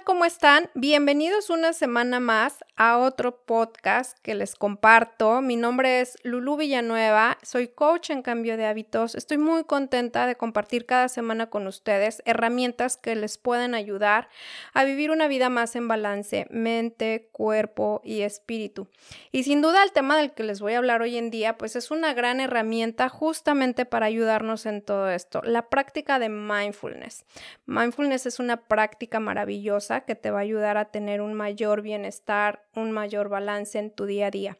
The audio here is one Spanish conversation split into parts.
tal? ¿Cómo están? Bienvenidos una semana más a otro podcast que les comparto. Mi nombre es Lulu Villanueva, soy coach en cambio de hábitos. Estoy muy contenta de compartir cada semana con ustedes herramientas que les pueden ayudar a vivir una vida más en balance, mente, cuerpo y espíritu. Y sin duda el tema del que les voy a hablar hoy en día, pues es una gran herramienta justamente para ayudarnos en todo esto, la práctica de mindfulness. Mindfulness es una práctica maravillosa que te va a ayudar a tener un mayor bienestar, un mayor balance en tu día a día.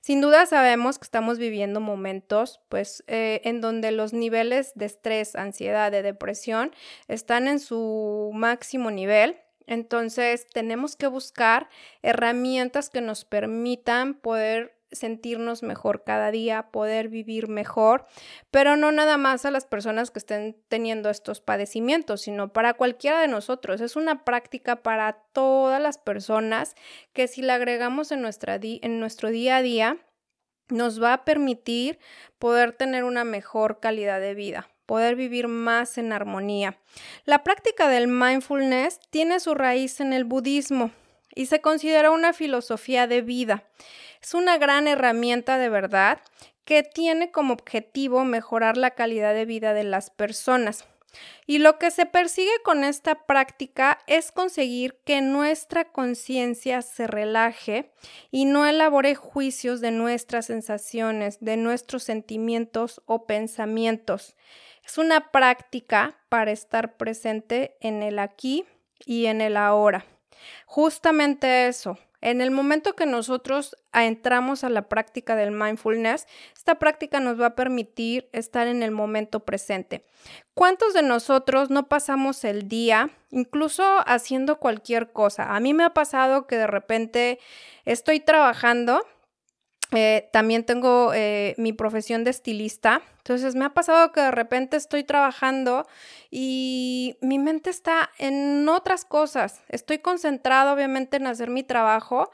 Sin duda sabemos que estamos viviendo momentos pues eh, en donde los niveles de estrés, ansiedad, de depresión están en su máximo nivel. Entonces tenemos que buscar herramientas que nos permitan poder sentirnos mejor cada día, poder vivir mejor, pero no nada más a las personas que estén teniendo estos padecimientos, sino para cualquiera de nosotros. Es una práctica para todas las personas que si la agregamos en, nuestra en nuestro día a día, nos va a permitir poder tener una mejor calidad de vida poder vivir más en armonía. La práctica del mindfulness tiene su raíz en el budismo y se considera una filosofía de vida. Es una gran herramienta de verdad que tiene como objetivo mejorar la calidad de vida de las personas. Y lo que se persigue con esta práctica es conseguir que nuestra conciencia se relaje y no elabore juicios de nuestras sensaciones, de nuestros sentimientos o pensamientos. Es una práctica para estar presente en el aquí y en el ahora. Justamente eso, en el momento que nosotros entramos a la práctica del mindfulness, esta práctica nos va a permitir estar en el momento presente. ¿Cuántos de nosotros no pasamos el día incluso haciendo cualquier cosa? A mí me ha pasado que de repente estoy trabajando eh, también tengo eh, mi profesión de estilista. Entonces me ha pasado que de repente estoy trabajando y mi mente está en otras cosas. Estoy concentrada obviamente en hacer mi trabajo,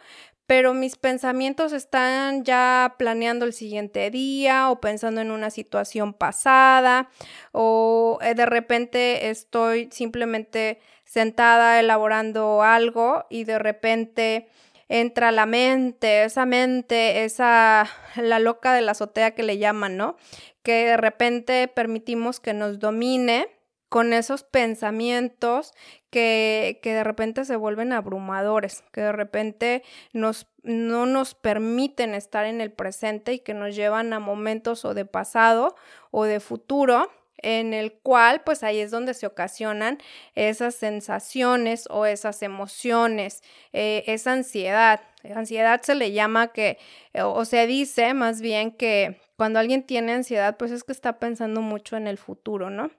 pero mis pensamientos están ya planeando el siguiente día o pensando en una situación pasada o eh, de repente estoy simplemente sentada elaborando algo y de repente entra la mente, esa mente, esa, la loca de la azotea que le llaman, ¿no? Que de repente permitimos que nos domine con esos pensamientos que, que, de repente se vuelven abrumadores, que de repente nos, no nos permiten estar en el presente y que nos llevan a momentos o de pasado o de futuro en el cual pues ahí es donde se ocasionan esas sensaciones o esas emociones, eh, esa ansiedad. Ansiedad se le llama que, eh, o se dice más bien que cuando alguien tiene ansiedad pues es que está pensando mucho en el futuro, ¿no?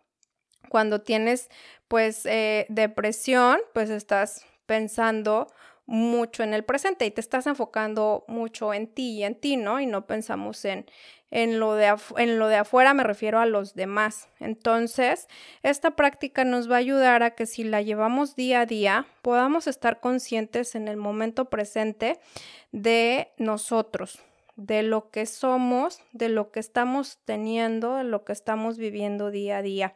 Cuando tienes pues eh, depresión pues estás pensando mucho en el presente y te estás enfocando mucho en ti y en ti, ¿no? Y no pensamos en, en lo, de en lo de afuera me refiero a los demás. Entonces, esta práctica nos va a ayudar a que si la llevamos día a día, podamos estar conscientes en el momento presente de nosotros, de lo que somos, de lo que estamos teniendo, de lo que estamos viviendo día a día.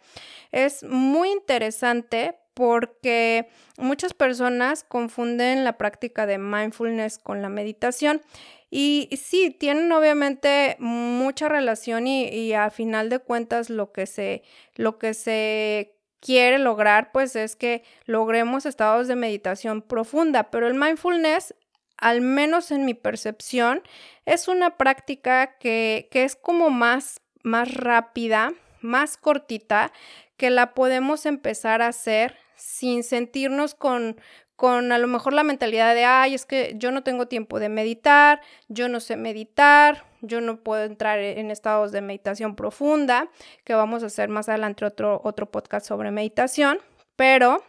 Es muy interesante porque muchas personas confunden la práctica de mindfulness con la meditación. Y sí, tienen obviamente mucha relación y, a final de cuentas lo que se, lo que se quiere lograr pues es que logremos estados de meditación profunda, pero el mindfulness, al menos en mi percepción, es una práctica que, que es como más, más rápida, más cortita, que la podemos empezar a hacer sin sentirnos con, con a lo mejor la mentalidad de, ay, es que yo no tengo tiempo de meditar, yo no sé meditar, yo no puedo entrar en estados de meditación profunda, que vamos a hacer más adelante otro, otro podcast sobre meditación, pero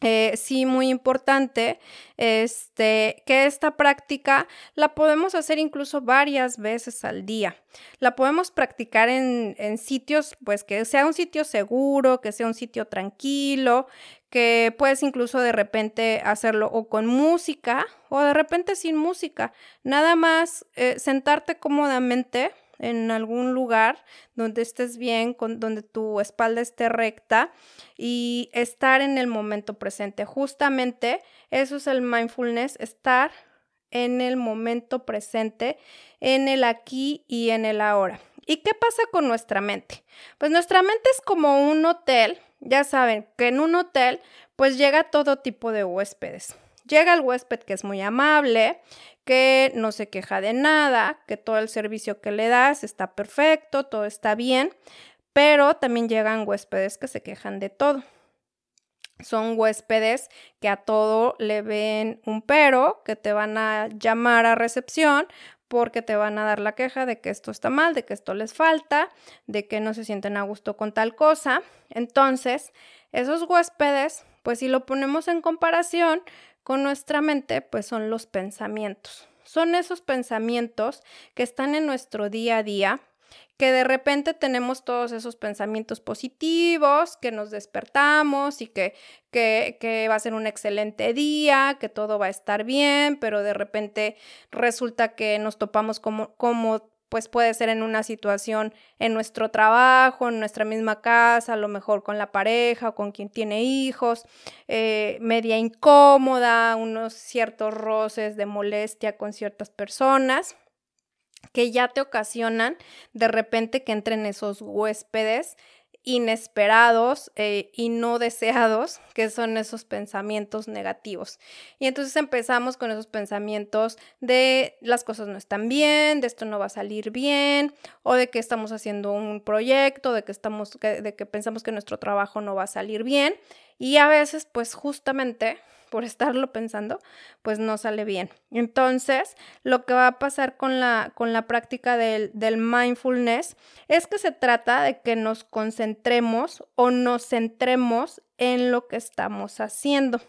eh, sí, muy importante, este, que esta práctica la podemos hacer incluso varias veces al día. La podemos practicar en, en, sitios, pues que sea un sitio seguro, que sea un sitio tranquilo, que puedes incluso de repente hacerlo o con música o de repente sin música. Nada más eh, sentarte cómodamente en algún lugar donde estés bien, con, donde tu espalda esté recta y estar en el momento presente. Justamente eso es el mindfulness, estar en el momento presente, en el aquí y en el ahora. ¿Y qué pasa con nuestra mente? Pues nuestra mente es como un hotel, ya saben que en un hotel pues llega todo tipo de huéspedes. Llega el huésped que es muy amable, que no se queja de nada, que todo el servicio que le das está perfecto, todo está bien, pero también llegan huéspedes que se quejan de todo. Son huéspedes que a todo le ven un pero, que te van a llamar a recepción porque te van a dar la queja de que esto está mal, de que esto les falta, de que no se sienten a gusto con tal cosa. Entonces, esos huéspedes, pues si lo ponemos en comparación, con nuestra mente, pues son los pensamientos. Son esos pensamientos que están en nuestro día a día, que de repente tenemos todos esos pensamientos positivos, que nos despertamos y que, que, que, va a ser un excelente día, que todo va a estar bien, pero de repente resulta que nos topamos como, como pues puede ser en una situación en nuestro trabajo, en nuestra misma casa, a lo mejor con la pareja o con quien tiene hijos, eh, media incómoda, unos ciertos roces de molestia con ciertas personas que ya te ocasionan de repente que entren esos huéspedes inesperados eh, y no deseados, que son esos pensamientos negativos. Y entonces empezamos con esos pensamientos de las cosas no están bien, de esto no va a salir bien, o de que estamos haciendo un proyecto, de que estamos, de que pensamos que nuestro trabajo no va a salir bien. Y a veces, pues justamente por estarlo pensando, pues no sale bien. Entonces, lo que va a pasar con la, con la práctica del, del mindfulness es que se trata de que nos concentremos o nos centremos en lo que estamos haciendo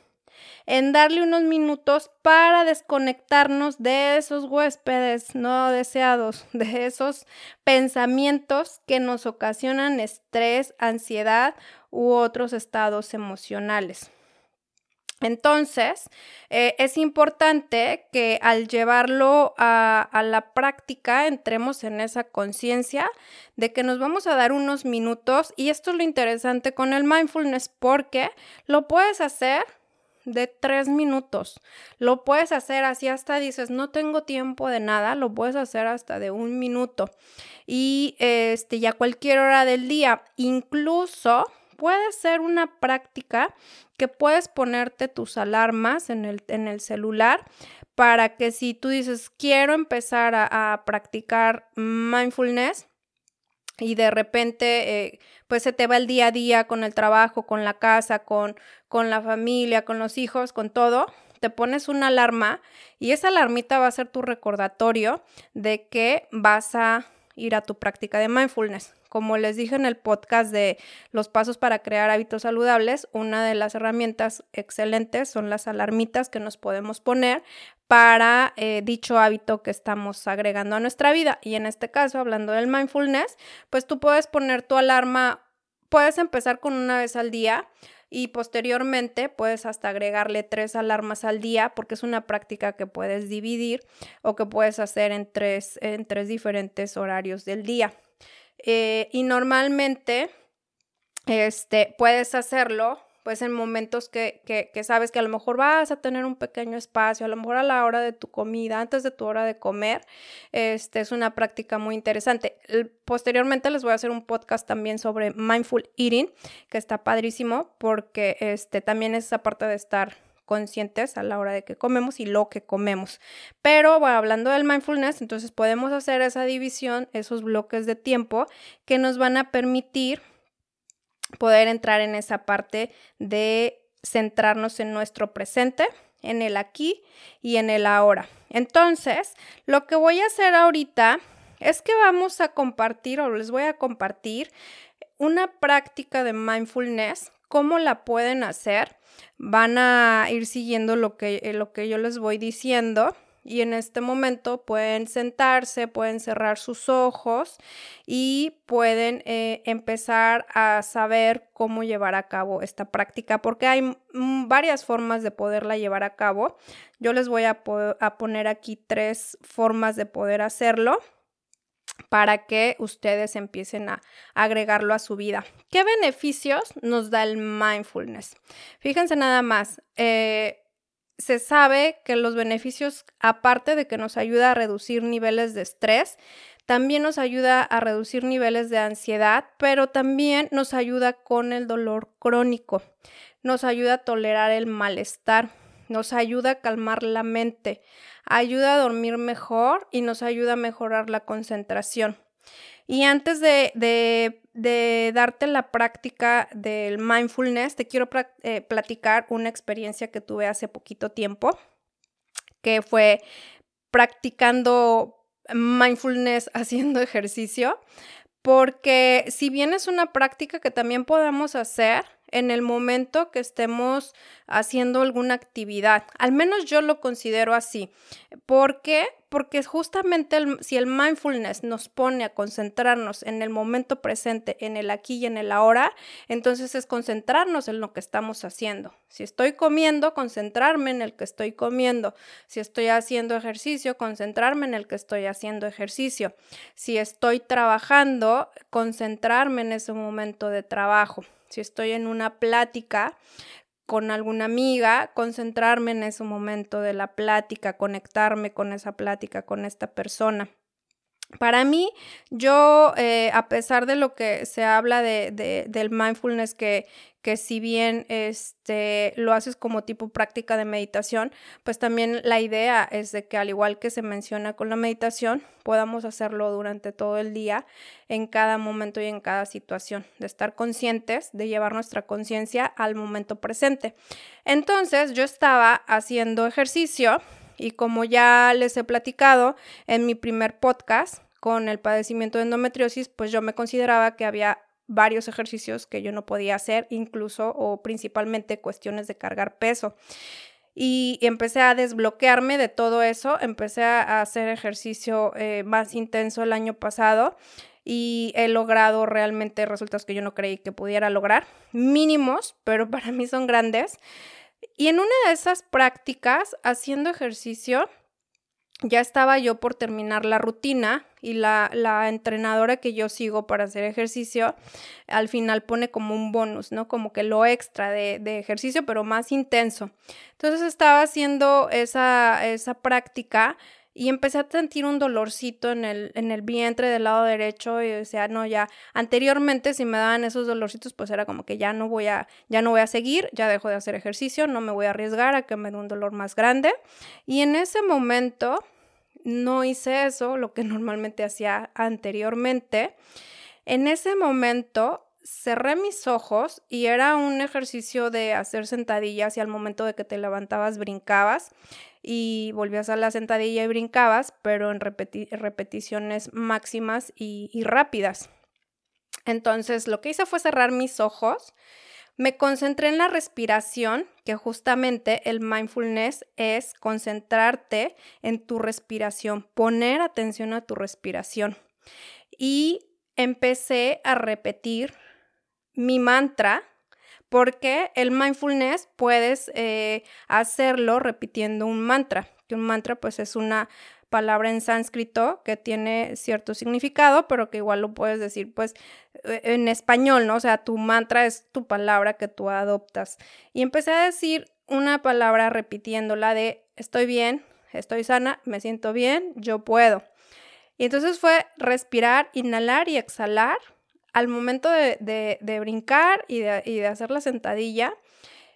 en darle unos minutos para desconectarnos de esos huéspedes no deseados, de esos pensamientos que nos ocasionan estrés, ansiedad u otros estados emocionales. Entonces, eh, es importante que al llevarlo a, a, la práctica entremos en esa conciencia de que nos vamos a dar unos minutos y esto es lo interesante con el mindfulness porque lo puedes hacer de tres minutos. Lo puedes hacer así hasta dices, no tengo tiempo de nada, lo puedes hacer hasta de un minuto. Y este, ya cualquier hora del día, incluso puede ser una práctica que puedes ponerte tus alarmas en el, en el celular para que si tú dices, quiero empezar a, a practicar mindfulness, y de repente eh, pues se te va el día a día con el trabajo, con la casa, con, con la familia, con los hijos, con todo, te pones una alarma y esa alarmita va a ser tu recordatorio de que vas a ir a tu práctica de mindfulness. Como les dije en el podcast de los pasos para crear hábitos saludables, una de las herramientas excelentes son las alarmitas que nos podemos poner para eh, dicho hábito que estamos agregando a nuestra vida. Y en este caso, hablando del mindfulness, pues tú puedes poner tu alarma, puedes empezar con una vez al día y posteriormente puedes hasta agregarle tres alarmas al día porque es una práctica que puedes dividir o que puedes hacer en tres, en tres diferentes horarios del día. Eh, y normalmente este, puedes hacerlo pues en momentos que, que, sabes que a lo mejor vas a tener un pequeño espacio, a lo mejor a la hora de tu comida, antes de tu hora de comer, este es una práctica muy interesante. Posteriormente les voy a hacer un podcast también sobre mindful eating, que está padrísimo porque este también es esa parte de estar conscientes a la hora de que comemos y lo que comemos. Pero hablando del mindfulness, entonces podemos hacer esa división, esos bloques de tiempo que nos van a permitir poder entrar en esa parte de centrarnos en nuestro presente, en el aquí y en el ahora. Entonces, lo que voy a hacer ahorita es que vamos a compartir o les voy a compartir una práctica de mindfulness, cómo la pueden hacer. Van a ir siguiendo lo que, lo que yo les voy diciendo y en este momento pueden sentarse, pueden cerrar sus ojos y pueden eh, empezar a saber cómo llevar a cabo esta práctica porque hay varias formas de poderla llevar a cabo. Yo les voy a poner aquí tres formas de poder hacerlo. Para que ustedes empiecen a agregarlo a su vida. ¿Qué beneficios nos da el mindfulness? Fíjense nada más. Eh, se sabe que los beneficios, aparte de que nos ayuda a reducir niveles de estrés, también nos ayuda a reducir niveles de ansiedad, pero también nos ayuda con el dolor crónico, nos ayuda a tolerar el malestar, nos ayuda a calmar la mente, ayuda a dormir mejor y nos ayuda a mejorar la concentración. Y antes de, darte la práctica del mindfulness, te quiero eh, platicar una experiencia que tuve hace poquito tiempo, que fue practicando mindfulness haciendo ejercicio, porque si bien es una práctica que también podemos hacer, en el momento que estemos haciendo alguna actividad. Al menos yo lo considero así. ¿Por qué? Porque justamente si el mindfulness nos pone a concentrarnos en el momento presente, en el aquí y en el ahora, entonces es concentrarnos en lo que estamos haciendo. Si estoy comiendo, concentrarme en el que estoy comiendo. Si estoy haciendo ejercicio, concentrarme en el que estoy haciendo ejercicio. Si estoy trabajando, concentrarme en ese momento de trabajo si estoy en una plática con alguna amiga, concentrarme en ese momento de la plática, conectarme con esa plática, con esta persona. Para mí, yo, eh, a pesar de lo que se habla de, del mindfulness, que, que si bien este, lo haces como tipo práctica de meditación, pues también la idea es de que al igual que se menciona con la meditación, podamos hacerlo durante todo el día, en cada momento y en cada situación, de estar conscientes, de llevar nuestra conciencia al momento presente. Entonces, yo estaba haciendo ejercicio y como ya les he platicado en mi primer podcast con el padecimiento de endometriosis, pues yo me consideraba que había varios ejercicios que yo no podía hacer, incluso o principalmente cuestiones de cargar peso. Y empecé a desbloquearme de todo eso, empecé a hacer ejercicio eh, más intenso el año pasado y he logrado realmente resultados que yo no creí que pudiera lograr, mínimos, pero para mí son grandes. Y en una de esas prácticas, haciendo ejercicio, ya estaba yo por terminar la rutina y la, la, entrenadora que yo sigo para hacer ejercicio al final pone como un bonus, ¿no? Como que lo extra de, de ejercicio, pero más intenso. Entonces estaba haciendo esa, esa práctica y empecé a sentir un dolorcito en el, en el vientre del lado derecho y decía, no, ya, anteriormente si me daban esos dolorcitos, pues era como que ya no voy a, ya no voy a seguir, ya dejo de hacer ejercicio, no me voy a arriesgar a que me dé un dolor más grande. Y en ese momento no hice eso, lo que normalmente hacía anteriormente. En ese momento cerré mis ojos y era un ejercicio de hacer sentadillas y al momento de que te levantabas brincabas y volvías a la sentadilla y brincabas, pero en repeticiones máximas y, rápidas. Entonces lo que hice fue cerrar mis ojos, me concentré en la respiración, que justamente el mindfulness es concentrarte en tu respiración, poner atención a tu respiración. Y empecé a repetir mi mantra porque el mindfulness puedes eh, hacerlo repitiendo un mantra, que un mantra pues es una palabra en sánscrito que tiene cierto significado, pero que igual lo puedes decir pues e, en español, ¿no? O sea, tu mantra es tu palabra que tú adoptas. Y empecé a decir una palabra repitiéndola de estoy bien, estoy sana, me siento bien, yo puedo. Y entonces fue respirar, inhalar y exhalar al momento de, brincar y de, hacer la sentadilla.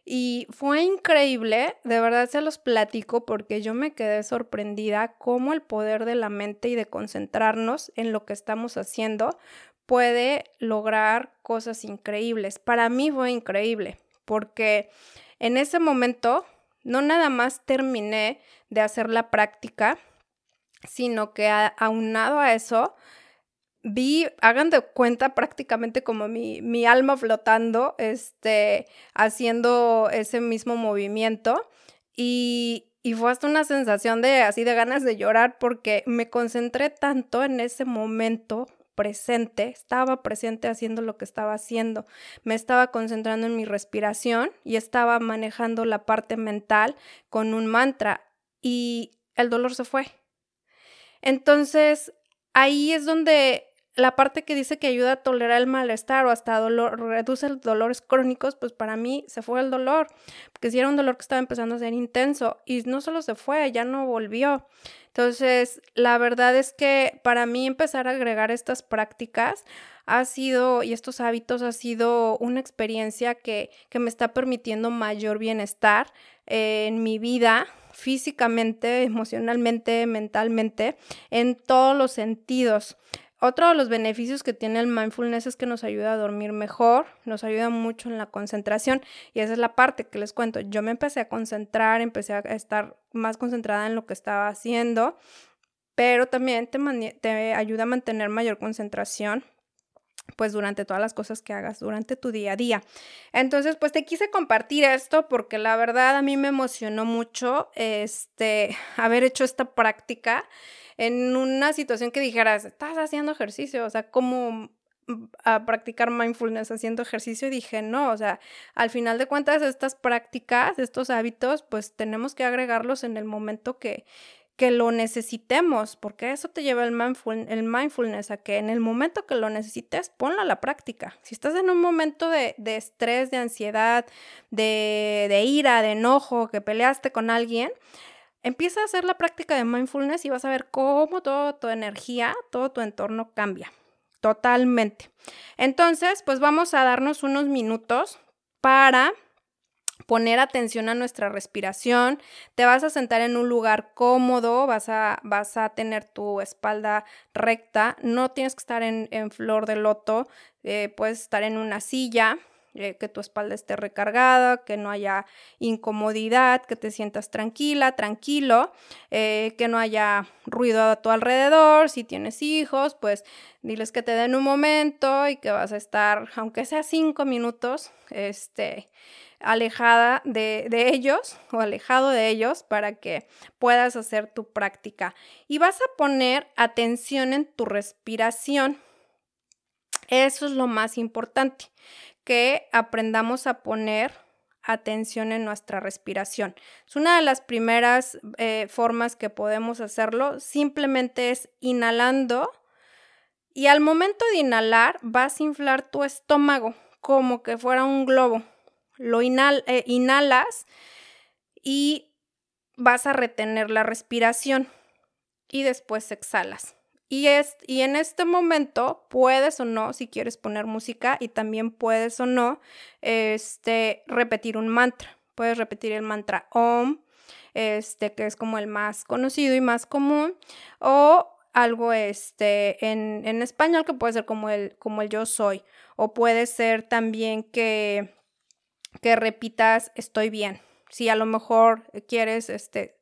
Y fue increíble, de verdad se los platico porque yo me quedé sorprendida cómo el poder de la mente y de concentrarnos en lo que estamos haciendo puede lograr cosas increíbles. Para mí fue increíble porque en ese momento no nada más terminé de hacer la práctica, sino que aunado a eso, vi, hagan de cuenta prácticamente como mi, mi, alma flotando, este, haciendo ese mismo movimiento. Y, y fue hasta una sensación de así de ganas de llorar porque me concentré tanto en ese momento presente, estaba presente haciendo lo que estaba haciendo, me estaba concentrando en mi respiración y estaba manejando la parte mental con un mantra y el dolor se fue. Entonces, ahí es donde la parte que dice que ayuda a tolerar el malestar o hasta dolor, reduce los dolores crónicos, pues para mí se fue el dolor, porque si era un dolor que estaba empezando a ser intenso y no solo se fue, ya no volvió. Entonces, la verdad es que para mí empezar a agregar estas prácticas ha sido, y estos hábitos ha sido una experiencia que, que me está permitiendo mayor bienestar en mi vida, físicamente, emocionalmente, mentalmente, en todos los sentidos. Otro de los beneficios que tiene el mindfulness es que nos ayuda a dormir mejor, nos ayuda mucho en la concentración y esa es la parte que les cuento. Yo me empecé a concentrar, empecé a estar más concentrada en lo que estaba haciendo, pero también te, te ayuda a mantener mayor concentración pues durante todas las cosas que hagas durante tu día a día. Entonces, pues te quise compartir esto porque la verdad a mí me emocionó mucho este haber hecho esta práctica en una situación que dijeras, estás haciendo ejercicio, o sea, ¿cómo mm, a practicar mindfulness haciendo ejercicio? Y dije, no, o sea, al final de cuentas, estas prácticas, estos hábitos, pues tenemos que agregarlos en el momento que, que lo necesitemos, porque eso te lleva el, el mindfulness a que en el momento que lo necesites, ponlo a la práctica. Si estás en un momento de, de estrés, de ansiedad, de, de ira, de enojo, que peleaste con alguien, Empieza a hacer la práctica de mindfulness y vas a ver cómo toda tu energía, todo tu entorno cambia. Totalmente. Entonces, pues vamos a darnos unos minutos para poner atención a nuestra respiración. Te vas a sentar en un lugar cómodo, vas a, vas a tener tu espalda recta. No tienes que estar en, flor de loto, eh, puedes estar en una silla eh, que tu espalda esté recargada, que no haya incomodidad, que te sientas tranquila, tranquilo, eh, que no haya ruido a tu alrededor. Si tienes hijos, pues diles que te den un momento y que vas a estar, aunque sea cinco minutos, este, alejada de, de, ellos o alejado de ellos para que puedas hacer tu práctica. Y vas a poner atención en tu respiración. Eso es lo más importante que aprendamos a poner atención en nuestra respiración. Es una de las primeras eh, formas que podemos hacerlo. Simplemente es inhalando y al momento de inhalar vas a inflar tu estómago como que fuera un globo. Lo eh, inhalas y vas a retener la respiración y después exhalas. Y, es, y en este momento puedes o no, si quieres poner música, y también puedes o no este, repetir un mantra. Puedes repetir el mantra OM, este, que es como el más conocido y más común, o algo este, en, en español que puede ser como el, como el yo soy, o puede ser también que, que repitas estoy bien. Si a lo mejor quieres este,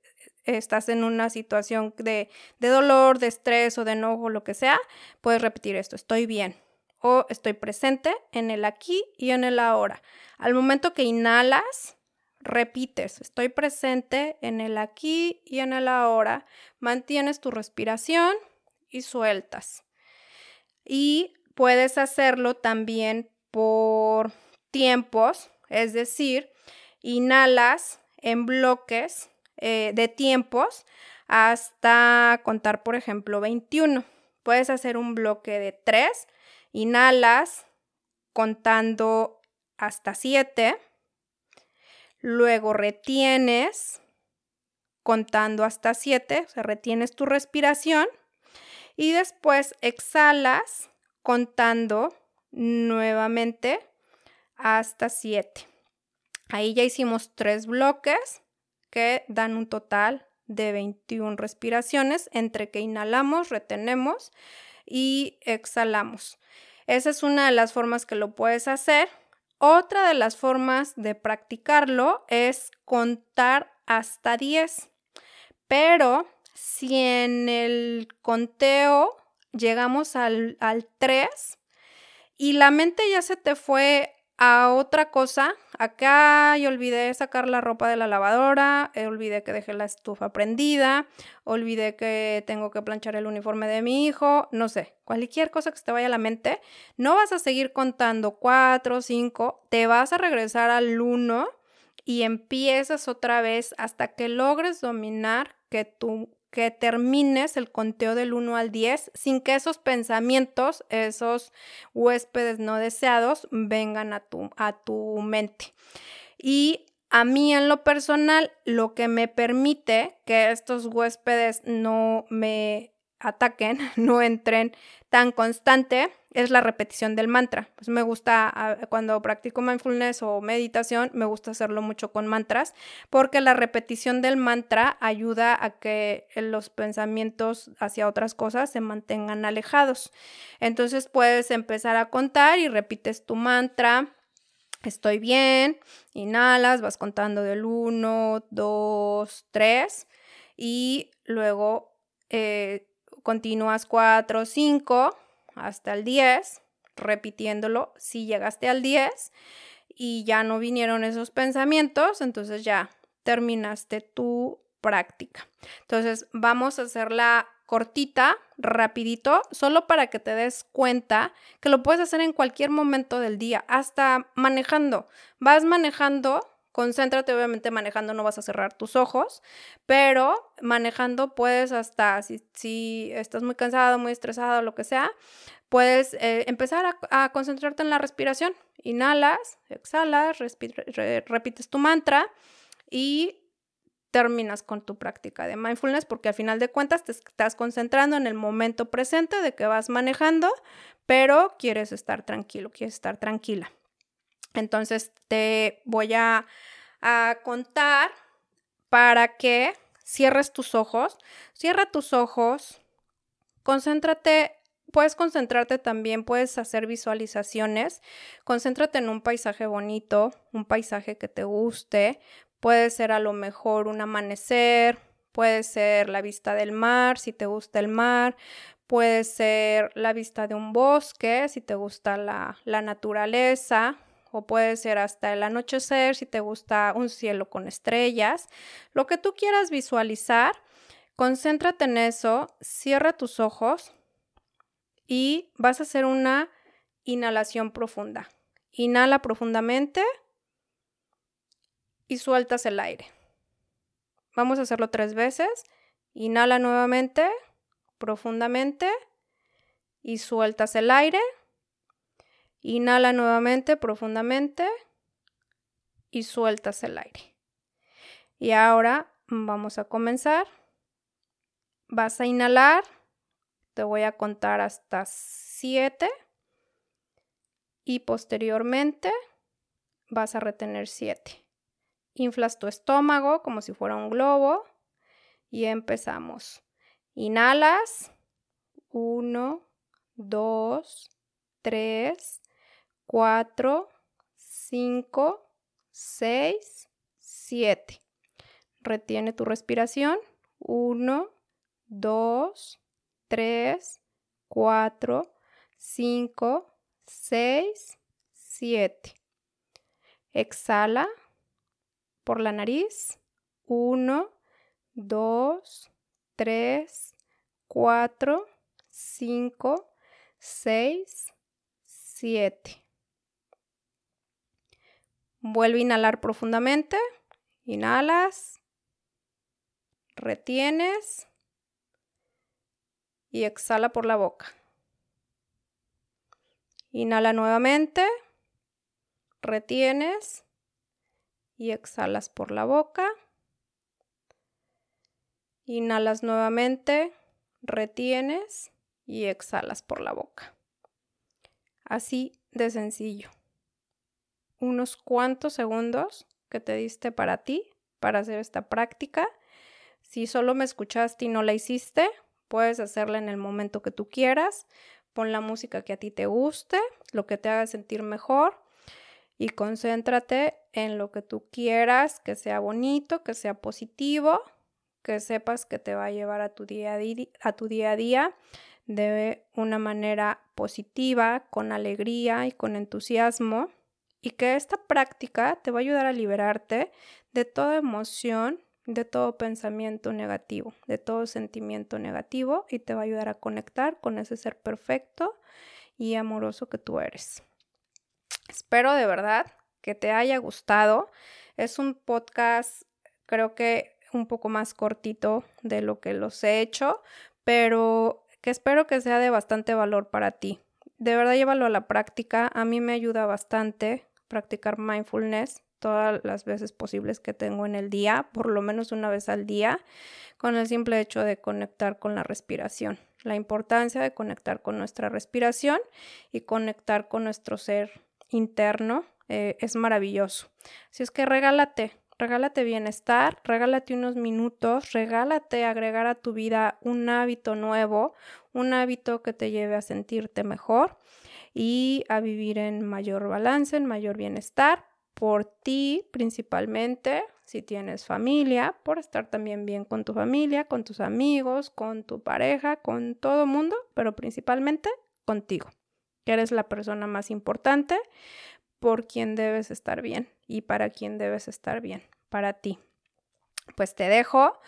estás en una situación de, dolor, de estrés o de enojo, lo que sea, puedes repetir esto, estoy bien o estoy presente en el aquí y en el ahora. Al momento que inhalas, repites, estoy presente en el aquí y en el ahora, mantienes tu respiración y sueltas. Y puedes hacerlo también por tiempos, es decir, inhalas en bloques eh, de tiempos hasta contar, por ejemplo, 21. Puedes hacer un bloque de 3, inhalas contando hasta 7, luego retienes contando hasta 7, o sea, retienes tu respiración y después exhalas contando nuevamente hasta 7. Ahí ya hicimos tres bloques que dan un total de 21 respiraciones entre que inhalamos, retenemos y exhalamos. Esa es una de las formas que lo puedes hacer. Otra de las formas de practicarlo es contar hasta 10. Pero si en el conteo llegamos al, al 3 y la mente ya se te fue a otra cosa. Acá yo olvidé sacar la ropa de la lavadora, eh, olvidé que dejé la estufa prendida, olvidé que tengo que planchar el uniforme de mi hijo, no sé, cualquier cosa que se te vaya a la mente, no vas a seguir contando cuatro, cinco, te vas a regresar al uno y empiezas otra vez hasta que logres dominar que tu que termines el conteo del 1 al 10 sin que esos pensamientos, esos huéspedes no deseados, vengan a tu, a tu mente. Y a mí en lo personal, lo que me permite que estos huéspedes no me ataquen, no entren tan constante, es la repetición del mantra. Pues me gusta, ah, cuando practico mindfulness o meditación, me gusta hacerlo mucho con mantras, porque la repetición del mantra ayuda a que los pensamientos hacia otras cosas se mantengan alejados. Entonces puedes empezar a contar y repites tu mantra. Estoy bien, inhalas, vas contando del 1, 2, 3 y luego eh, continúas 4, 5 hasta el 10, repitiéndolo. Si llegaste al 10 y ya no vinieron esos pensamientos, entonces ya terminaste tu práctica. Entonces vamos a hacerla cortita, rapidito, solo para que te des cuenta que lo puedes hacer en cualquier momento del día, hasta manejando. Vas manejando Concéntrate, obviamente manejando no vas a cerrar tus ojos, pero manejando puedes hasta, si, estás muy cansado, muy estresado, lo que sea, puedes eh, empezar a, concentrarte en la respiración. Inhalas, exhalas, repites tu mantra y terminas con tu práctica de mindfulness porque al final de cuentas te estás concentrando en el momento presente de que vas manejando, pero quieres estar tranquilo, quieres estar tranquila. Entonces te voy a, contar para que cierres tus ojos. Cierra tus ojos, concéntrate puedes concentrarte también, puedes hacer visualizaciones. Concéntrate en un paisaje bonito, un paisaje que te guste. Puede ser a lo mejor un amanecer, puede ser la vista del mar, si te gusta el mar. Puede ser la vista de un bosque, si te gusta la, naturaleza o puede ser hasta el anochecer si te gusta un cielo con estrellas, lo que tú quieras visualizar, concéntrate en eso, cierra tus ojos y vas a hacer una inhalación profunda. Inhala profundamente y sueltas el aire. Vamos a hacerlo tres veces. Inhala nuevamente, profundamente y sueltas el aire. Inhala nuevamente profundamente y sueltas el aire. Y ahora vamos a comenzar. Vas a inhalar. Te voy a contar hasta 7. Y posteriormente vas a retener 7. Inflas tu estómago como si fuera un globo. Y empezamos. Inhalas. 1, 2, 3, 4, 5, 6, 7. Retiene tu respiración. 1, 2, 3, 4, 5, 6, 7. Exhala por la nariz. 1, 2, 3, 4, 5, 6, 7. Vuelve a inhalar profundamente. Inhalas. Retienes. Y exhala por la boca. Inhala nuevamente. Retienes. Y exhalas por la boca. Inhalas nuevamente. Retienes. Y exhalas por la boca. Así de sencillo unos cuantos segundos que te diste para ti, para hacer esta práctica. Si solo me escuchaste y no la hiciste, puedes hacerla en el momento que tú quieras. Pon la música que a ti te guste, lo que te haga sentir mejor y concéntrate en lo que tú quieras, que sea bonito, que sea positivo, que sepas que te va a llevar a tu día a día, a tu día, a día de una manera positiva, con alegría y con entusiasmo y que esta práctica te va a ayudar a liberarte de toda emoción, de todo pensamiento negativo, de todo sentimiento negativo y te va a ayudar a conectar con ese ser perfecto y amoroso que tú eres. Espero de verdad que te haya gustado. Es un podcast, creo que un poco más cortito de lo que los he hecho, pero que espero que sea de bastante valor para ti. De verdad llévalo a la práctica, a mí me ayuda bastante practicar mindfulness todas las veces posibles que tengo en el día, por lo menos una vez al día, con el simple hecho de conectar con la respiración. La importancia de conectar con nuestra respiración y conectar con nuestro ser interno eh, es maravilloso. Así es que regálate, regálate bienestar, regálate unos minutos, regálate agregar a tu vida un hábito nuevo, un hábito que te lleve a sentirte mejor y a vivir en mayor balance, en mayor bienestar, por ti principalmente, si tienes familia, por estar también bien con tu familia, con tus amigos, con tu pareja, con todo mundo, pero principalmente contigo, que eres la persona más importante por quien debes estar bien y para quien debes estar bien, para ti. Pues te dejo.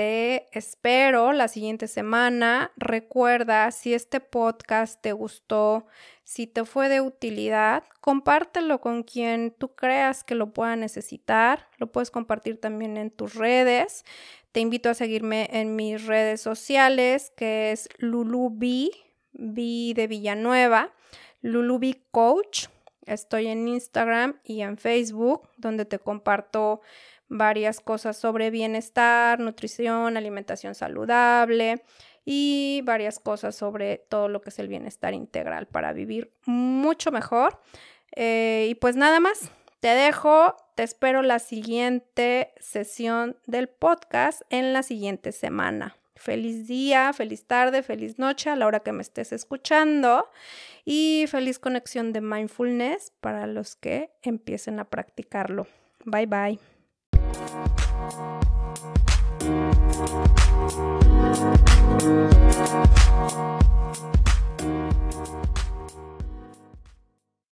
Te espero la siguiente semana. Recuerda, si este podcast te gustó, si te fue de utilidad, compártelo con quien tú creas que lo pueda necesitar. Lo puedes compartir también en tus redes. Te invito a seguirme en mis redes sociales, que es Lulubi, B de Villanueva, Lulubi Coach. Estoy en Instagram y en Facebook, donde te comparto varias cosas sobre bienestar, nutrición, alimentación saludable y varias cosas sobre todo lo que es el bienestar integral para vivir mucho mejor. Eh, y pues nada más, te dejo, te espero la siguiente sesión del podcast en la siguiente semana. Feliz día, feliz tarde, feliz noche a la hora que me estés escuchando y feliz conexión de mindfulness para los que empiecen a practicarlo. Bye bye. Thank